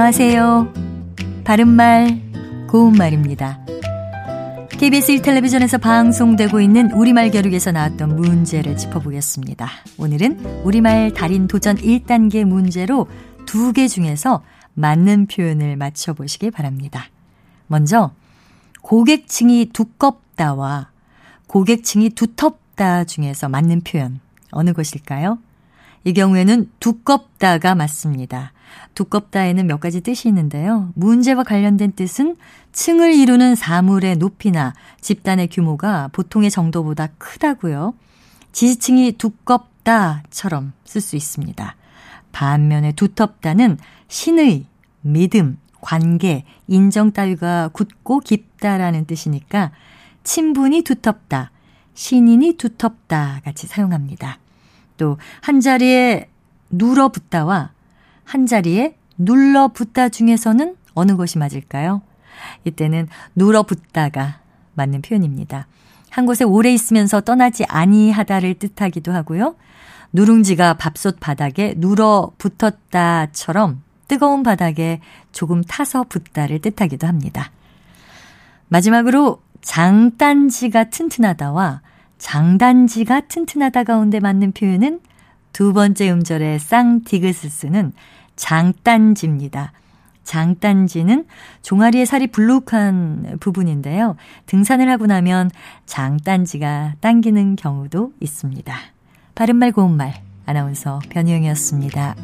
안녕하세요. 바른말, 고운말입니다. KBS 1텔레비전에서 방송되고 있는 우리말 겨루기에서 나왔던 문제를 짚어보겠습니다. 오늘은 우리말 달인 도전 1단계 문제로 두 개 중에서 맞는 표현을 맞춰보시기 바랍니다. 먼저, 고객층이 두껍다와 고객층이 두텁다 중에서 맞는 표현, 어느 것일까요? 이 경우에는 두껍다가 맞습니다. 두껍다에는 몇 가지 뜻이 있는데요. 문제와 관련된 뜻은 층을 이루는 사물의 높이나 집단의 규모가 보통의 정도보다 크다고요. 지지층이 두껍다처럼 쓸 수 있습니다. 반면에 두텁다는 신의, 믿음, 관계, 인정 따위가 굳고 깊다라는 뜻이니까 친분이 두텁다, 신인이 두텁다 같이 사용합니다. 또 한 자리에 눌어붙다와 한 자리에 눌러붙다 중에서는 어느 것이 맞을까요? 이때는 눌어붙다가 맞는 표현입니다. 한 곳에 오래 있으면서 떠나지 아니하다를 뜻하기도 하고요. 누룽지가 밥솥 바닥에 눌어 붙었다처럼 뜨거운 바닥에 조금 타서 붙다를 뜻하기도 합니다. 마지막으로 장단지가 튼튼하다와 장단지가 튼튼하다 가운데 맞는 표현은 두 번째 음절의 쌍디귿을 쓰는 장단지입니다. 장단지는 종아리의 살이 불룩한 부분인데요. 등산을 하고 나면 장단지가 당기는 경우도 있습니다. 바른말 고운말 아나운서 변희영이었습니다.